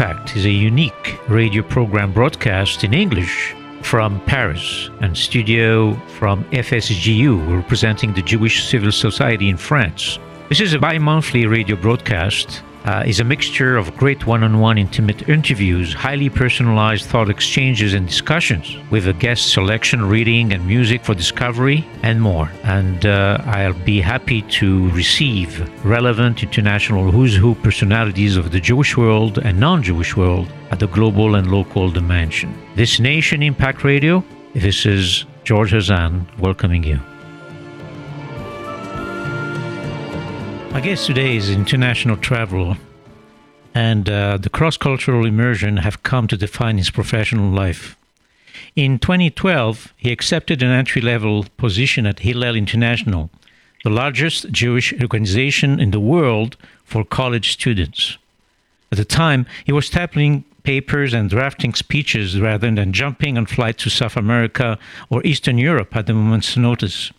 Impact is a unique radio program broadcast in English from Paris and studio from FSJU, representing the Jewish Civil Society in France. This is a bi monthly radio broadcast uh, is a mixture of great one-on-one intimate interviews, highly personalized thought exchanges and discussions, with a guest selection, reading, and music for discovery, and more. And uh, I'll be happy to receive relevant international who's who personalities of the Jewish world and non-Jewish world at the global and local dimension. This Nation Impact Radio. This is George Hazan welcoming you. My guest today is international traveler, and uh, the cross cultural immersion have come to define his professional life. In 2012, he accepted an entry level position at Hillel International, the largest Jewish organization in the world for college students. At the time, he was tackling papers and drafting speeches rather than jumping on flights to South America or Eastern Europe at the moment's notice.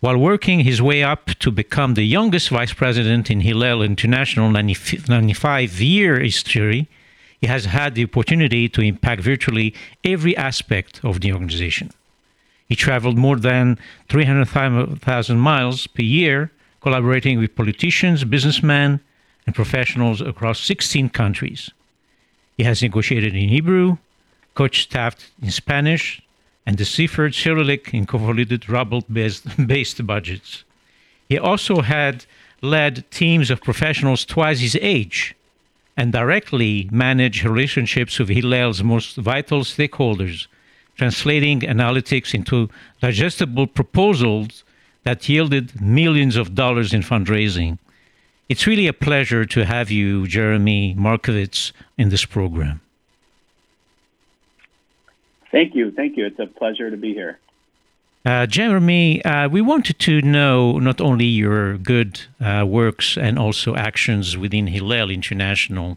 While working his way up to become the youngest vice president in Hillel International 95 year history, he has had the opportunity to impact virtually every aspect of the organization. He traveled more than 300,000 miles per year, collaborating with politicians, businessmen, and professionals across 16 countries. He has negotiated in Hebrew, coached staff in Spanish, and deciphered Cyrillic in convoluted ruble-based budgets. He also had led teams of professionals twice his age and directly managed relationships with Hillel's most vital stakeholders, translating analytics into digestible proposals that yielded millions of dollars in fundraising. It's really a pleasure to have you, Jeremy Markovitz, in this program. Thank you. Thank you. It's a pleasure to be here. Uh, Jeremy, uh, we wanted to know not only your good uh, works and also actions within Hillel International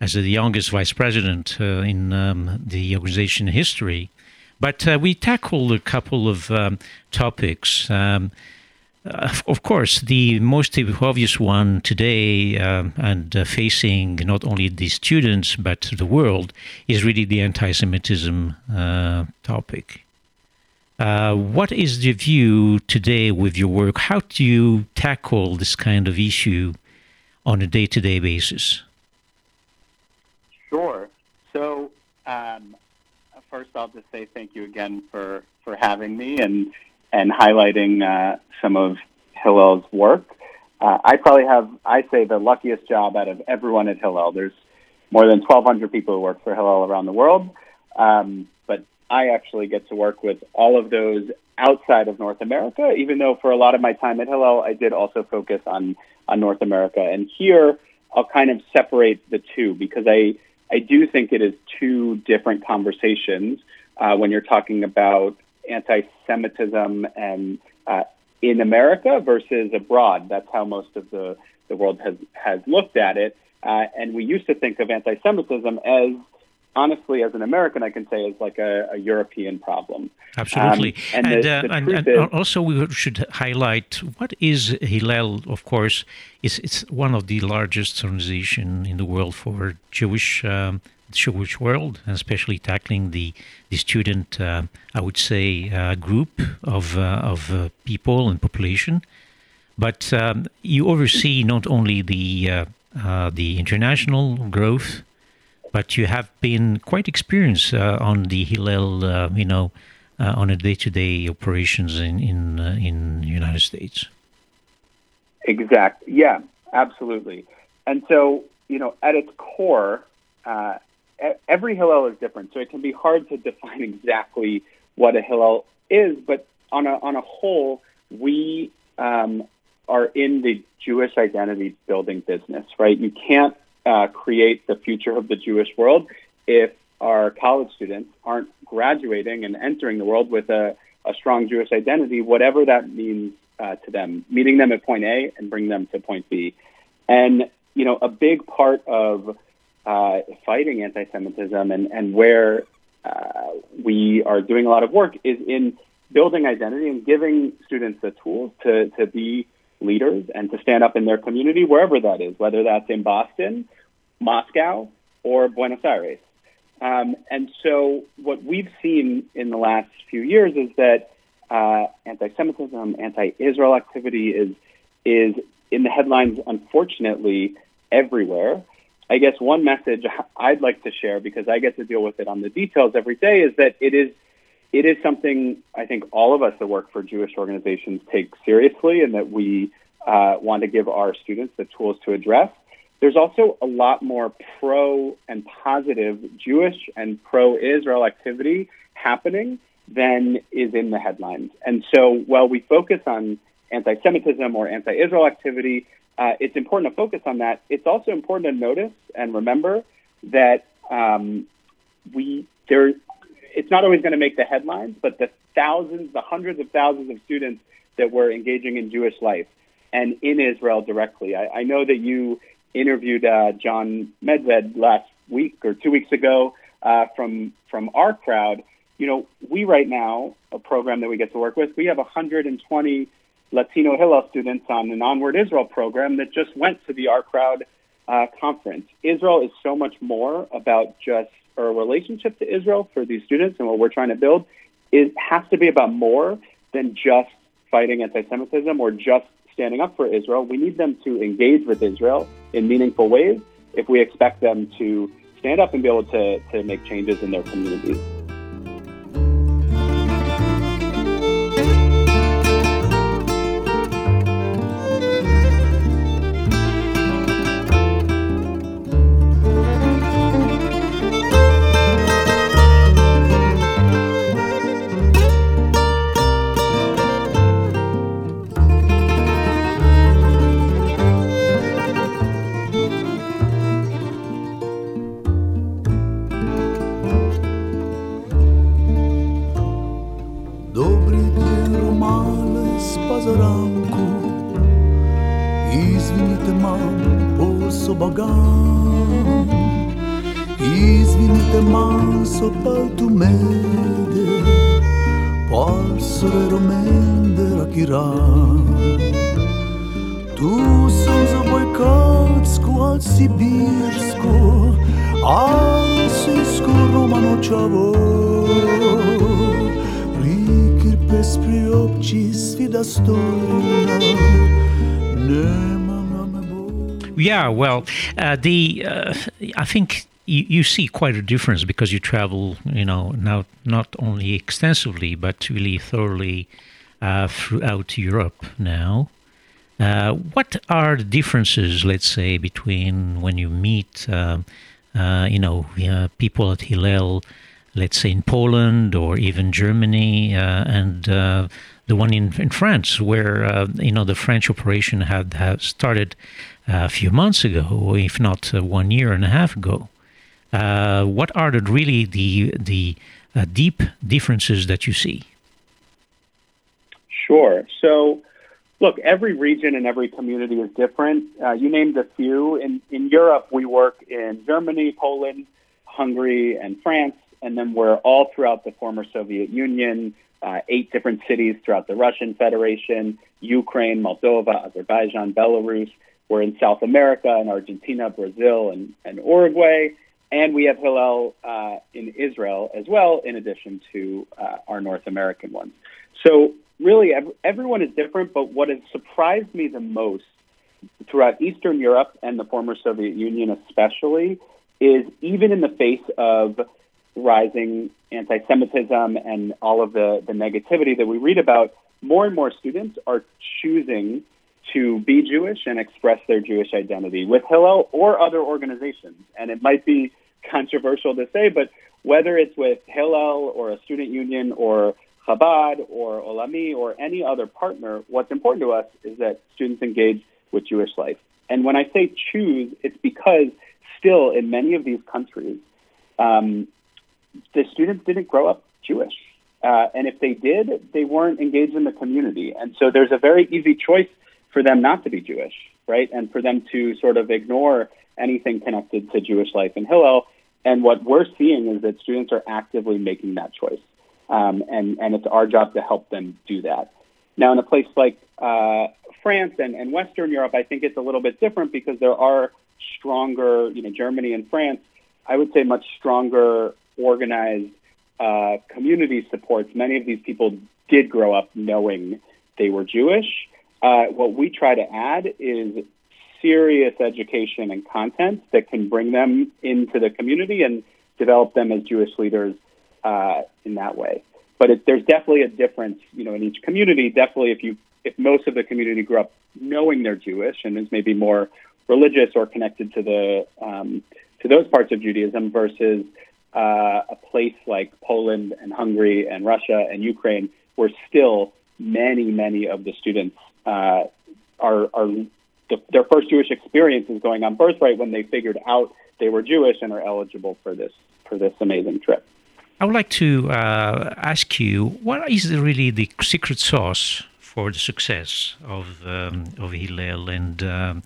as the youngest vice president uh, in um, the organization history, but uh, we tackled a couple of um, topics. Um, uh, of course, the most obvious one today um, and uh, facing not only the students but the world is really the anti Semitism uh, topic. Uh, what is the view today with your work? How do you tackle this kind of issue on a day to day basis? Sure. So, um, first, I'll just say thank you again for, for having me and and highlighting uh, some of Hillel's work. Uh, I probably have, I say, the luckiest job out of everyone at Hillel. There's more than 1,200 people who work for Hillel around the world, um, but I actually get to work with all of those outside of North America. Even though for a lot of my time at Hillel, I did also focus on on North America. And here, I'll kind of separate the two because I I do think it is two different conversations uh, when you're talking about anti-Semitism and uh, in America versus abroad. That's how most of the, the world has, has looked at it. Uh, and we used to think of anti Semitism as, honestly, as an American, I can say, as like a, a European problem. Absolutely. Um, and, and, the, uh, the and, and is, also, we should highlight what is Hillel, of course, is it's one of the largest organizations in the world for Jewish um, Jewish world, especially tackling the the student, uh, I would say, uh, group of uh, of uh, people and population. But um, you oversee not only the uh, the international growth, but you have been quite experienced on the Hillel, you know, on a day-to-day operations in in in United States. Exact. Yeah. Absolutely. And so, you know, at its core, uh, every Hillel is different, so it can be hard to define exactly what a Hillel is. But on a on a whole, we um, are in the Jewish identity building business, right? You can't uh, create the future of the Jewish world if our college students aren't graduating and entering the world with a, a strong Jewish identity, whatever that means uh, to them, meeting them at point A and bring them to point B. And you know, a big part of uh, fighting anti-Semitism and, and where uh, we are doing a lot of work is in building identity and giving students the tools to, to be leaders and to stand up in their community, wherever that is, whether that's in Boston, Moscow or Buenos Aires. Um, and so, what we've seen in the last few years is that uh, anti-Semitism, anti-Israel activity is is in the headlines, unfortunately, everywhere. I guess one message I'd like to share because I get to deal with it on the details every day is that it is it is something I think all of us that work for Jewish organizations take seriously, and that we uh, want to give our students the tools to address. There's also a lot more pro and positive Jewish and pro Israel activity happening than is in the headlines. And so while we focus on anti Semitism or anti Israel activity, uh, it's important to focus on that. It's also important to notice and remember that um, we there. It's not always going to make the headlines, but the thousands, the hundreds of thousands of students that were engaging in Jewish life and in Israel directly. I, I know that you interviewed uh, Jon Medved last week or two weeks ago uh, from from OurCrowd. You know, we right now a program that we get to work with. We have 120 Latino Hillel students on an Onward Israel program that just went to the OurCrowd uh, conference. Israel is so much more about just a relationship to Israel for these students and what we're trying to build. It has to be about more than just fighting anti-Semitism or just standing up for Israel. We need them to engage with Israel in meaningful ways if we expect them to stand up and be able to, to make changes in their communities. branku Izvinite mam, osoba gam Izvinite mam, sopal tu mede Pasore romen de rakiran Tu sam za Bajkatsku, al Sibirsku Al Sisku romano čavo. Yeah, well, uh, the uh, I think you, you, see quite a difference because you travel, you know, now not only extensively but really thoroughly uh, throughout Europe now. Uh, what are the differences, let's say, between when you meet, uh, uh, you know, people at Hillel, let's say in Poland or even Germany, and the one in, in France, where you know the French operation had, had started a few months ago, if not uh, one year and a half ago. Uh, what are the really the the uh, deep differences that you see? Sure. So, look, every region and every community is different. Uh, you named a few. In in Europe, we work in Germany, Poland, Hungary, and France, and then we're all throughout the former Soviet Union. Uh, eight different cities throughout the Russian Federation, Ukraine, Moldova, Azerbaijan, Belarus. We're in South America, in Argentina, Brazil, and, and Uruguay. And we have Hillel uh, in Israel as well, in addition to uh, our North American ones. So, really, ev- everyone is different, but what has surprised me the most throughout Eastern Europe and the former Soviet Union, especially, is even in the face of rising anti Semitism and all of the, the negativity that we read about, more and more students are choosing to be Jewish and express their Jewish identity with Hillel or other organizations. And it might be controversial to say, but whether it's with Hillel or a student union or Chabad or Olami or any other partner, what's important to us is that students engage with Jewish life. And when I say choose, it's because still in many of these countries, um, the students didn't grow up Jewish. Uh, and if they did, they weren't engaged in the community. And so there's a very easy choice for them not to be Jewish, right? And for them to sort of ignore anything connected to Jewish life in Hillel. And what we're seeing is that students are actively making that choice. Um, and, and it's our job to help them do that. Now, in a place like uh, France and, and Western Europe, I think it's a little bit different because there are stronger, you know, Germany and France, I would say much stronger organized uh, community supports. Many of these people did grow up knowing they were Jewish. Uh, what we try to add is serious education and content that can bring them into the community and develop them as Jewish leaders uh, in that way. But it, there's definitely a difference, you know, in each community. Definitely, if you if most of the community grew up knowing they're Jewish and is maybe more religious or connected to the um, to those parts of Judaism versus uh, a place like Poland and Hungary and Russia and Ukraine, where still many many of the students uh, are are the, their first Jewish experience is going on birthright when they figured out they were Jewish and are eligible for this for this amazing trip. I would like to uh, ask you, what is really the secret sauce for the success of um, of Hillel, and um,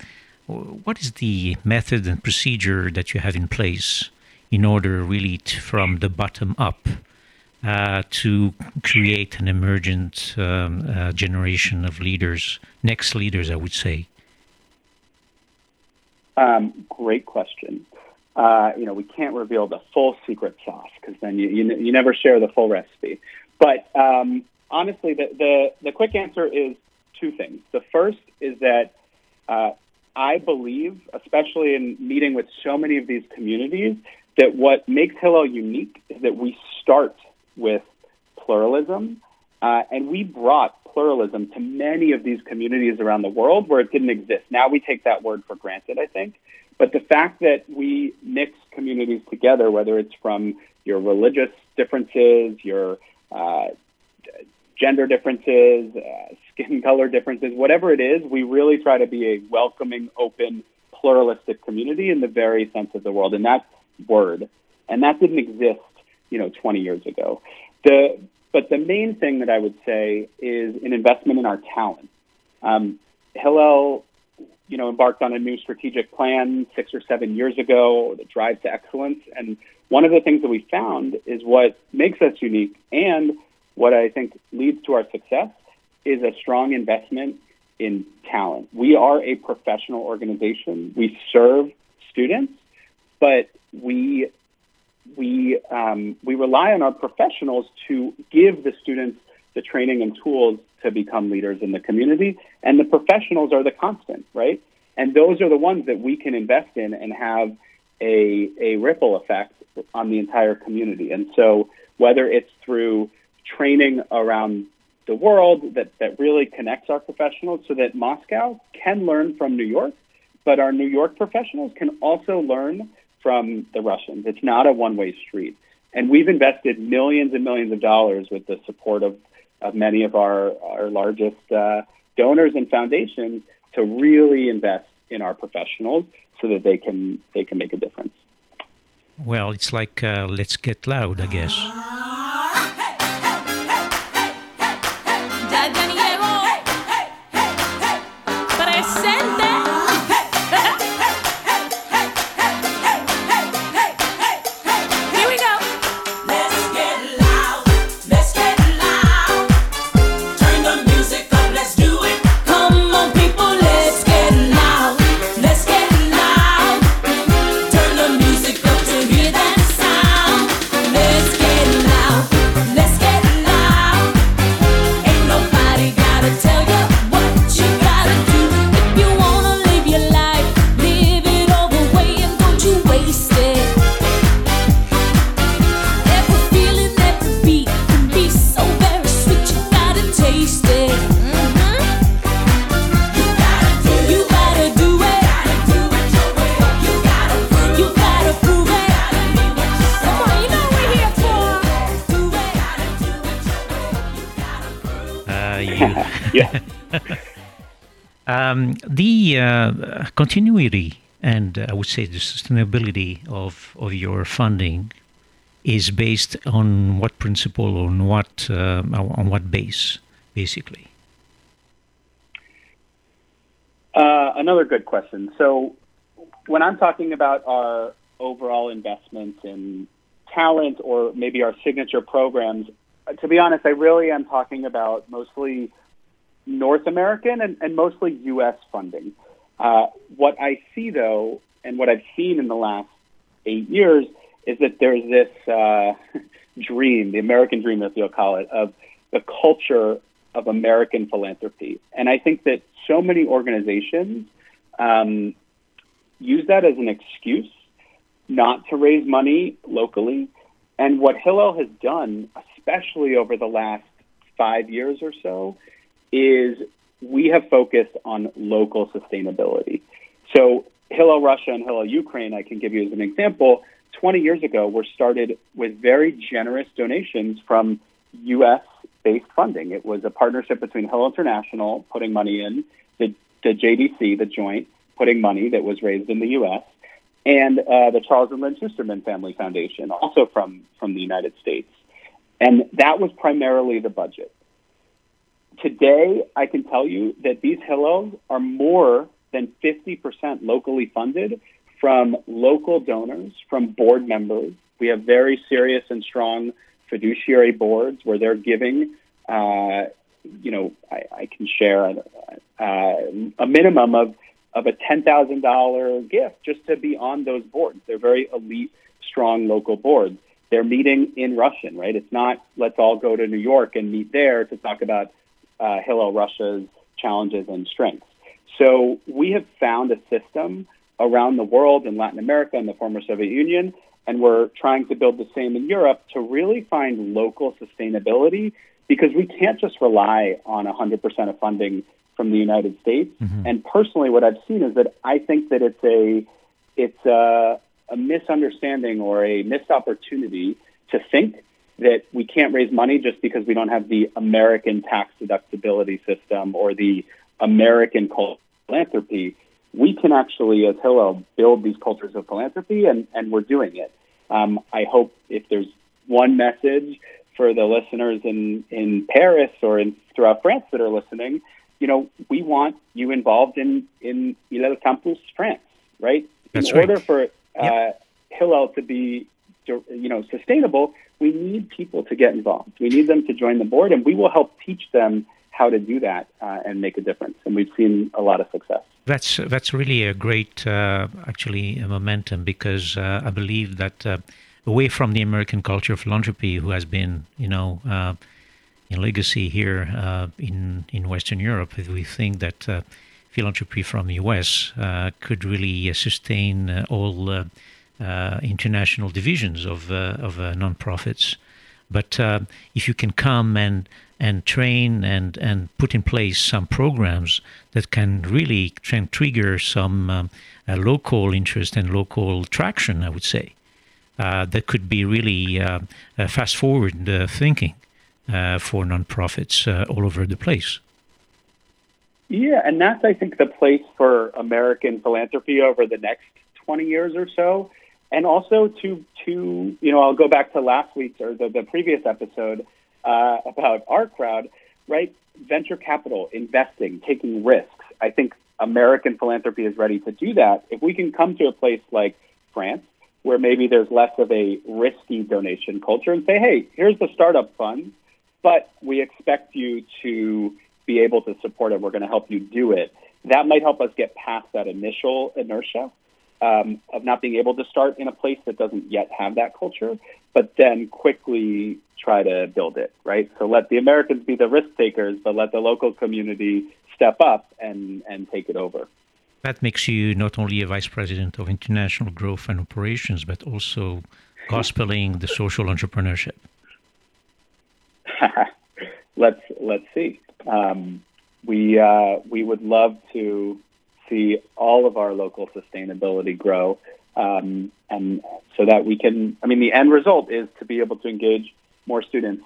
what is the method and procedure that you have in place in order, really, to, from the bottom up, uh, to create an emergent um, uh, generation of leaders, next leaders, I would say? Um, great question. Uh, you know, we can't reveal the full secret sauce because then you, you, you never share the full recipe. But um, honestly, the, the, the quick answer is two things. The first is that uh, I believe, especially in meeting with so many of these communities, that what makes Hillel unique is that we start with pluralism, uh, and we brought pluralism to many of these communities around the world where it didn't exist. Now we take that word for granted, I think. But the fact that we mix communities together, whether it's from your religious differences, your uh, gender differences, uh, skin color differences, whatever it is, we really try to be a welcoming, open, pluralistic community in the very sense of the world. And that's word. And that didn't exist, you know, 20 years ago. The, but the main thing that I would say is an investment in our talent. Um, Hillel, you know, embarked on a new strategic plan six or seven years ago the drive to excellence. And one of the things that we found is what makes us unique and what I think leads to our success is a strong investment in talent. We are a professional organization. We serve students, but we we um, we rely on our professionals to give the students the training and tools to become leaders in the community, and the professionals are the constant, right? And those are the ones that we can invest in and have a a ripple effect on the entire community. And so, whether it's through training around the world that, that really connects our professionals so that Moscow can learn from New York, but our New York professionals can also learn from the Russians. It's not a one way street. And we've invested millions and millions of dollars with the support of, of many of our, our largest uh, donors and foundations to really invest in our professionals so that they can they can make a difference. Well, it's like uh, let's get loud, I guess. Um, the uh, continuity and uh, I would say the sustainability of, of your funding is based on what principle, on what uh, on what base, basically. Uh, another good question. So, when I'm talking about our overall investment in talent or maybe our signature programs, to be honest, I really am talking about mostly North American and, and mostly U.S. funding. Uh, what I see, though, and what I've seen in the last eight years is that there's this uh, dream, the American dream, as you'll call it, of the culture of American philanthropy. And I think that so many organizations um, use that as an excuse not to raise money locally. And what Hillel has done, especially over the last five years or so, is we have focused on local sustainability. So Hillel Russia and Hillel Ukraine, I can give you as an example, 20 years ago were started with very generous donations from U.S. based funding. It was a partnership between Hillel International putting money in, the, the JDC, the joint, putting money that was raised in the U.S., and uh, the Charles and Lynn Schusterman Family Foundation, also from, from the United States. And that was primarily the budget. Today, I can tell you that these Hillels are more than 50% locally funded from local donors, from board members. We have very serious and strong fiduciary boards where they're giving, uh, you know, I, I can share uh, a minimum of, of a $10,000 gift just to be on those boards. They're very elite, strong local boards. They're meeting in Russian, right? It's not let's all go to New York and meet there to talk about uh, Hillel Russia's challenges and strengths. So we have found a system around the world in Latin America and the former Soviet Union, and we're trying to build the same in Europe to really find local sustainability because we can't just rely on 100% of funding from the United States. Mm-hmm. And personally, what I've seen is that I think that it's a it's a, a misunderstanding or a missed opportunity to think that we can't raise money just because we don't have the American tax deductibility system or the American culture philanthropy. We can actually, as Hillel, build these cultures of philanthropy, and, and we're doing it. Um, I hope if there's one message for the listeners in, in Paris or in, throughout France that are listening, you know, we want you involved in, in Hillel Campus France, right? That's in order for uh, yep. Hillel to be, you know, sustainable, we need people to get involved. We need them to join the board, and we will help teach them how to do that uh, and make a difference. And we've seen a lot of success. That's that's really a great, uh, actually, a momentum because uh, I believe that uh, away from the American culture of philanthropy, who has been, you know, uh, in legacy here uh, in in Western Europe, we think that philanthropy from the U.S. could really sustain all uh, international divisions of uh, of uh, nonprofits. But if you can come and and train and and put in place some programs that can really trigger some um, local interest and local traction, I would say. Uh, that could be really uh, uh, fast forward thinking for nonprofits all over the place. Yeah, and that's I think the place for American philanthropy over the next twenty years or so and also to to you know I'll go back to last week's or the, the previous episode uh, about OurCrowd, right? Venture capital, investing, taking risks. I think American philanthropy is ready to do that. If we can come to a place like France, where maybe there's less of a risky donation culture, and say, hey, here's the startup fund, but we expect you to be able to support it. We're going to help you do it. That might help us get past that initial inertia um, of not being able to start in a place that doesn't yet have that culture, but then quickly try to build it, right? So let the Americans be the risk takers, but let the local community step up and, and take it over. That makes you not only a vice president of international growth and operations, but also gospeling the social entrepreneurship. let's let's see. Um, we uh, we would love to see all of our local sustainability grow. Um, and so that we can, I mean, the end result is to be able to engage more students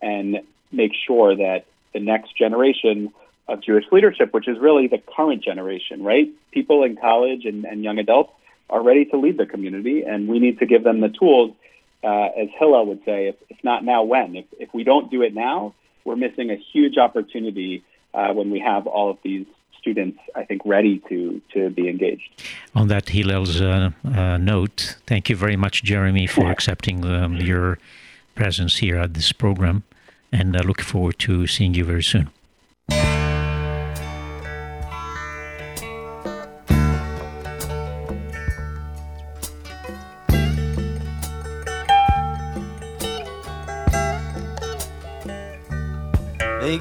and make sure that the next generation of Jewish leadership, which is really the current generation, right? People in college and, and young adults are ready to lead the community, and we need to give them the tools. Uh, as Hillel would say, if, if not now, when? If, if we don't do it now, we're missing a huge opportunity uh, when we have all of these students, I think, ready to, to be engaged. On that Hillel's uh, uh, note, thank you very much, Jeremy, for accepting um, your presence here at this program, and I look forward to seeing you very soon.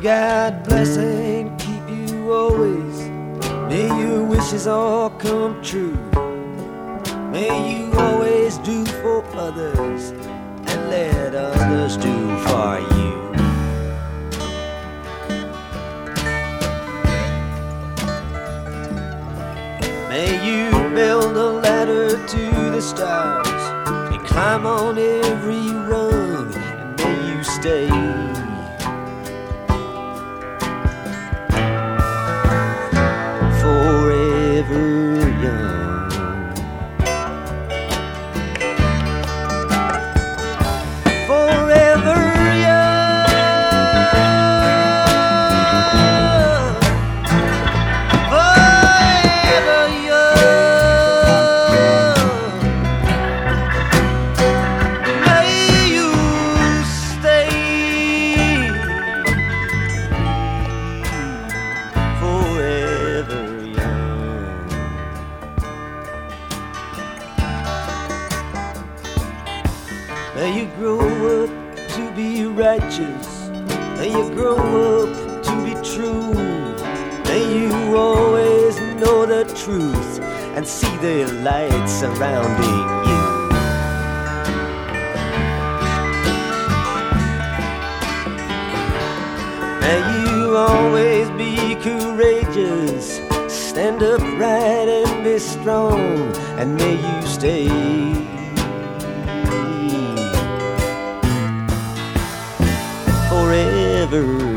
God bless. Wishes all come true. May you always do for others and let others do for you. May you build a ladder to the stars and climb on every rung, and may you stay. You grow up to be righteous. May you grow up to be true. May you always know the truth and see the light surrounding you. May you always be courageous. Stand upright and be strong, and may you stay. Forever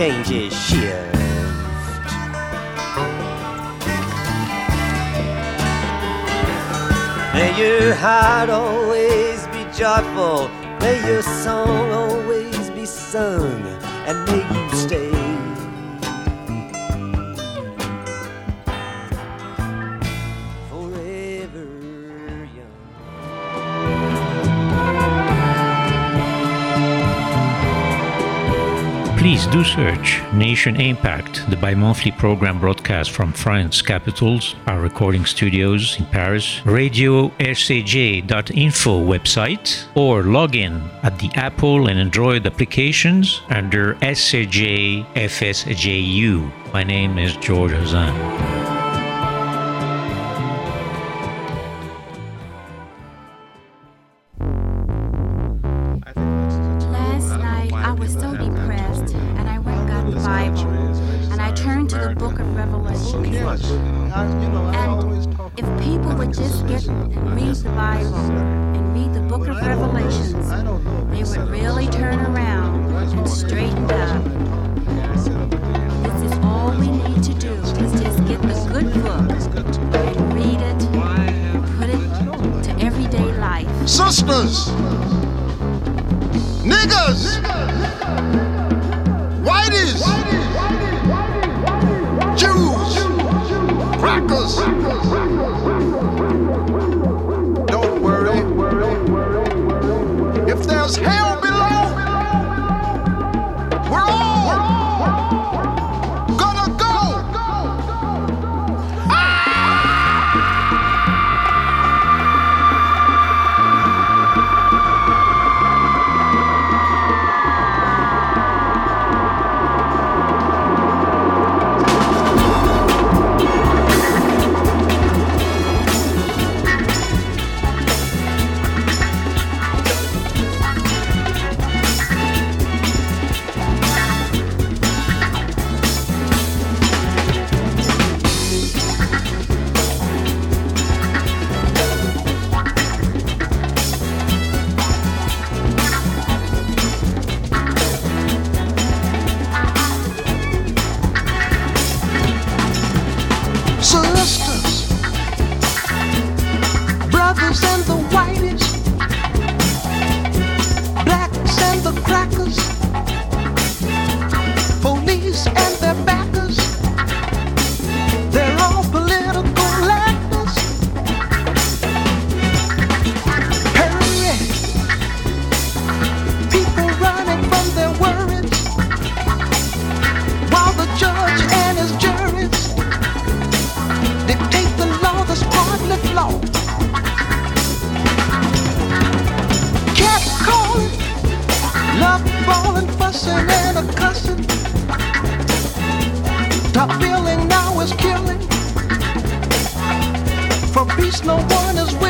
change Please do search Nation Impact, the bi monthly program broadcast from France's capitals, our recording studios in Paris, radio rcj.info website, or log in at the Apple and Android applications under SCJ FSJU. My name is George Hazan. Sisters, niggas, no one is with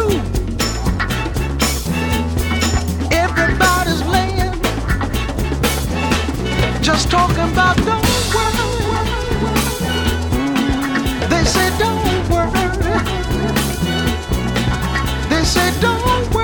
just talking about don't worry. They say don't worry. They say don't worry.